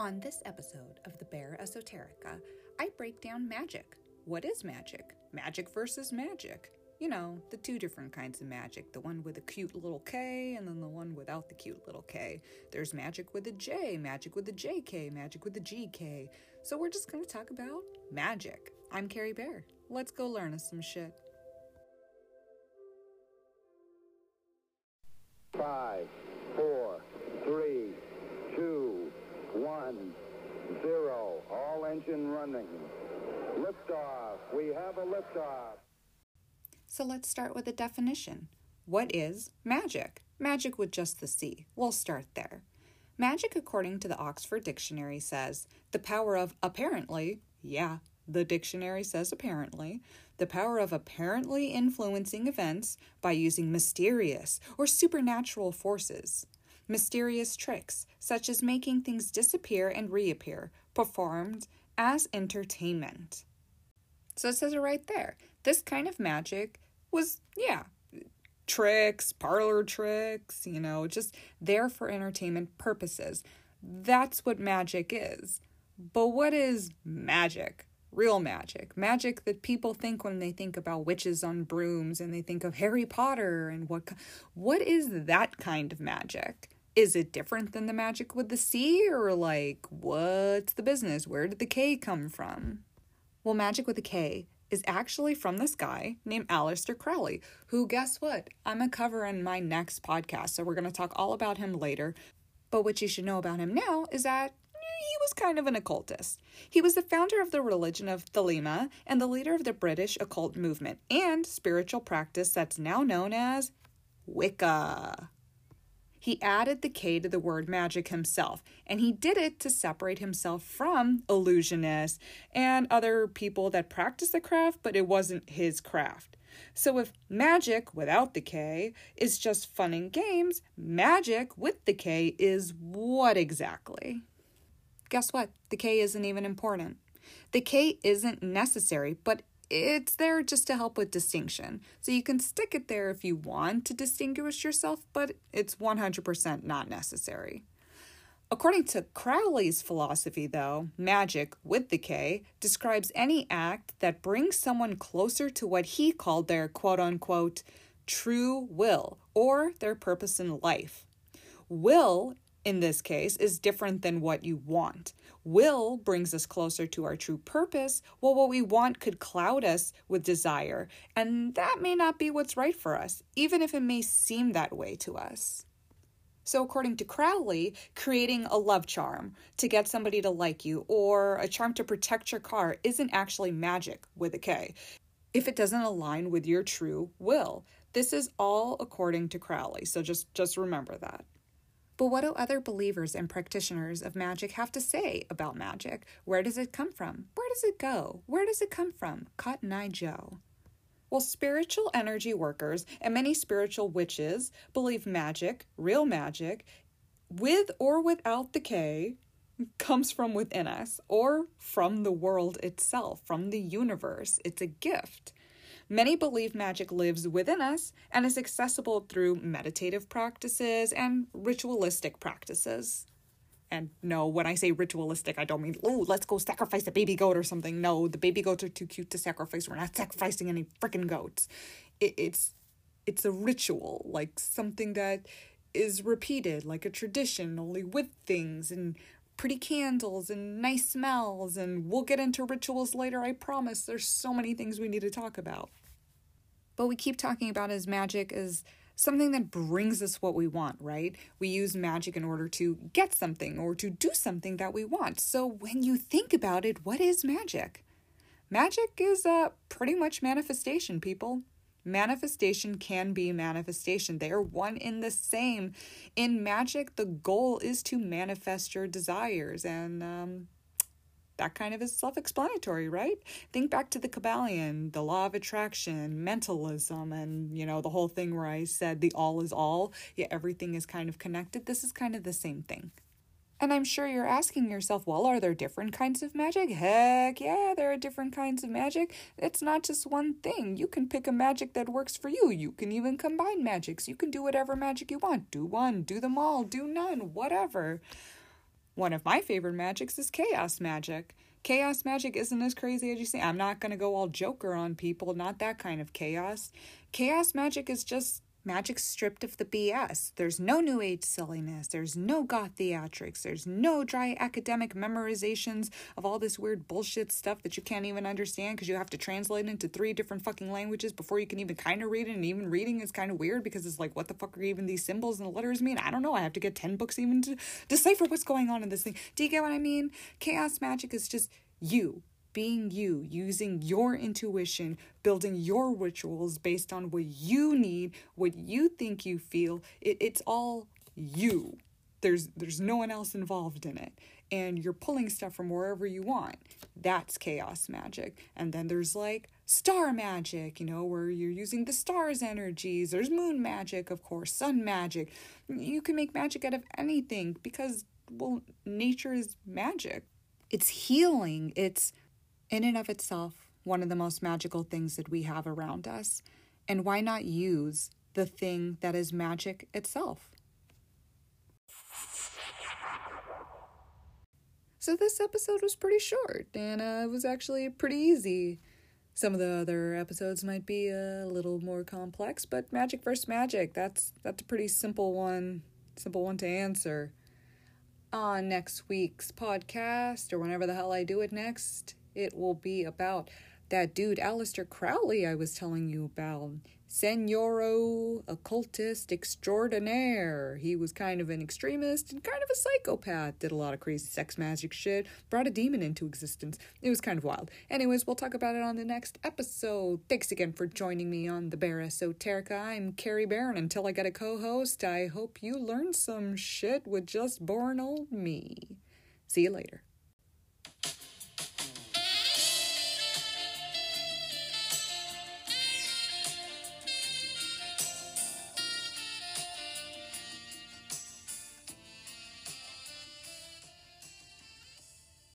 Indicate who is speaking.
Speaker 1: On this episode of the Bear Esoterica, I break down magic. What is magic? Magic versus magic. You know, the two different kinds of magic the one with a cute little K and then the one without the cute little K. There's magic with a J, magic with a JK, magic with a GK. So we're just going to talk about magic. I'm Carrie Bear. Let's go learn us some shit.
Speaker 2: Liftoff. We have a liftoff.
Speaker 1: So let's start with a definition. What is magic? Magic with just the C. We'll start there. Magic, according to the Oxford Dictionary, says the power of apparently, yeah, the dictionary says apparently, the power of apparently influencing events by using mysterious or supernatural forces. Mysterious tricks, such as making things disappear and reappear, performed as entertainment. So it says it right there. This kind of magic was, yeah, tricks, parlor tricks, you know, just there for entertainment purposes. That's what magic is. But what is magic? Real magic. Magic that people think when they think about witches on brooms and they think of Harry Potter and what what is that kind of magic? Is it different than the magic with the C or like what's the business? Where did the K come from? Well, magic with a K is actually from this guy named Aleister Crowley, who, guess what? I'm to cover in my next podcast. So we're going to talk all about him later. But what you should know about him now is that he was kind of an occultist. He was the founder of the religion of Thelema and the leader of the British occult movement and spiritual practice that's now known as Wicca. He added the K to the word magic himself, and he did it to separate himself from illusionists and other people that practice the craft, but it wasn't his craft. So if magic without the K is just fun and games, magic with the K is what exactly? Guess what? The K isn't even important. The K isn't necessary, but it's there just to help with distinction. So you can stick it there if you want to distinguish yourself, but it's 100% not necessary. According to Crowley's philosophy, though, magic with the K describes any act that brings someone closer to what he called their quote unquote true will or their purpose in life. Will in this case, is different than what you want. Will brings us closer to our true purpose, while what we want could cloud us with desire, and that may not be what's right for us, even if it may seem that way to us. So, according to Crowley, creating a love charm to get somebody to like you or a charm to protect your car isn't actually magic with a K if it doesn't align with your true will. This is all according to Crowley, so just, just remember that. But what do other believers and practitioners of magic have to say about magic? Where does it come from? Where does it go? Where does it come from? Cotton Eye Joe. Well, spiritual energy workers and many spiritual witches believe magic, real magic, with or without the K, comes from within us or from the world itself, from the universe. It's a gift. Many believe magic lives within us and is accessible through meditative practices and ritualistic practices. And no, when I say ritualistic, I don't mean, oh, let's go sacrifice a baby goat or something. No, the baby goats are too cute to sacrifice. We're not sacrificing any freaking goats. It, it's it's a ritual, like something that is repeated, like a tradition, only with things and pretty candles and nice smells. And we'll get into rituals later, I promise. There's so many things we need to talk about. But we keep talking about as magic as something that brings us what we want, right? We use magic in order to get something or to do something that we want. So when you think about it, what is magic? Magic is uh, pretty much manifestation, people. Manifestation can be manifestation. They are one in the same. In magic, the goal is to manifest your desires, and um, that kind of is self explanatory, right? Think back to the Kybalion, the law of attraction, mentalism, and you know, the whole thing where I said the all is all, yet everything is kind of connected. This is kind of the same thing. And I'm sure you're asking yourself, well, are there different kinds of magic? Heck yeah, there are different kinds of magic. It's not just one thing. You can pick a magic that works for you. You can even combine magics. You can do whatever magic you want. Do one, do them all, do none, whatever. One of my favorite magics is chaos magic. Chaos magic isn't as crazy as you say. I'm not going to go all Joker on people, not that kind of chaos. Chaos magic is just magic stripped of the BS. There's no new age silliness. There's no goth theatrics. There's no dry academic memorizations of all this weird bullshit stuff that you can't even understand because you have to translate into three different fucking languages before you can even kind of read it. And even reading is kind of weird because it's like, what the fuck are even these symbols and the letters mean? I don't know. I have to get 10 books even to decipher what's going on in this thing. Do you get what I mean? Chaos magic is just you being you, using your intuition, building your rituals based on what you need, what you think you feel. It, it's all you. There's there's no one else involved in it. And you're pulling stuff from wherever you want. That's chaos magic. And then there's like star magic, you know, where you're using the stars' energies. There's moon magic, of course, sun magic. You can make magic out of anything because well, nature is magic. It's healing. It's in and of itself one of the most magical things that we have around us. And why not use the thing that is magic itself? So, this episode was pretty short and uh, it was actually pretty easy. Some of the other episodes might be a little more complex, but magic versus magic, that's that's a pretty simple one, simple one to answer. On next week's podcast, or whenever the hell I do it next, it will be about that dude, Aleister Crowley, I was telling you about. Senoro occultist extraordinaire. He was kind of an extremist and kind of a psychopath. Did a lot of crazy sex magic shit. Brought a demon into existence. It was kind of wild. Anyways, we'll talk about it on the next episode. Thanks again for joining me on the Bear Esoterica. I'm Carrie and until I get a co host, I hope you learned some shit with just born old me. See you later.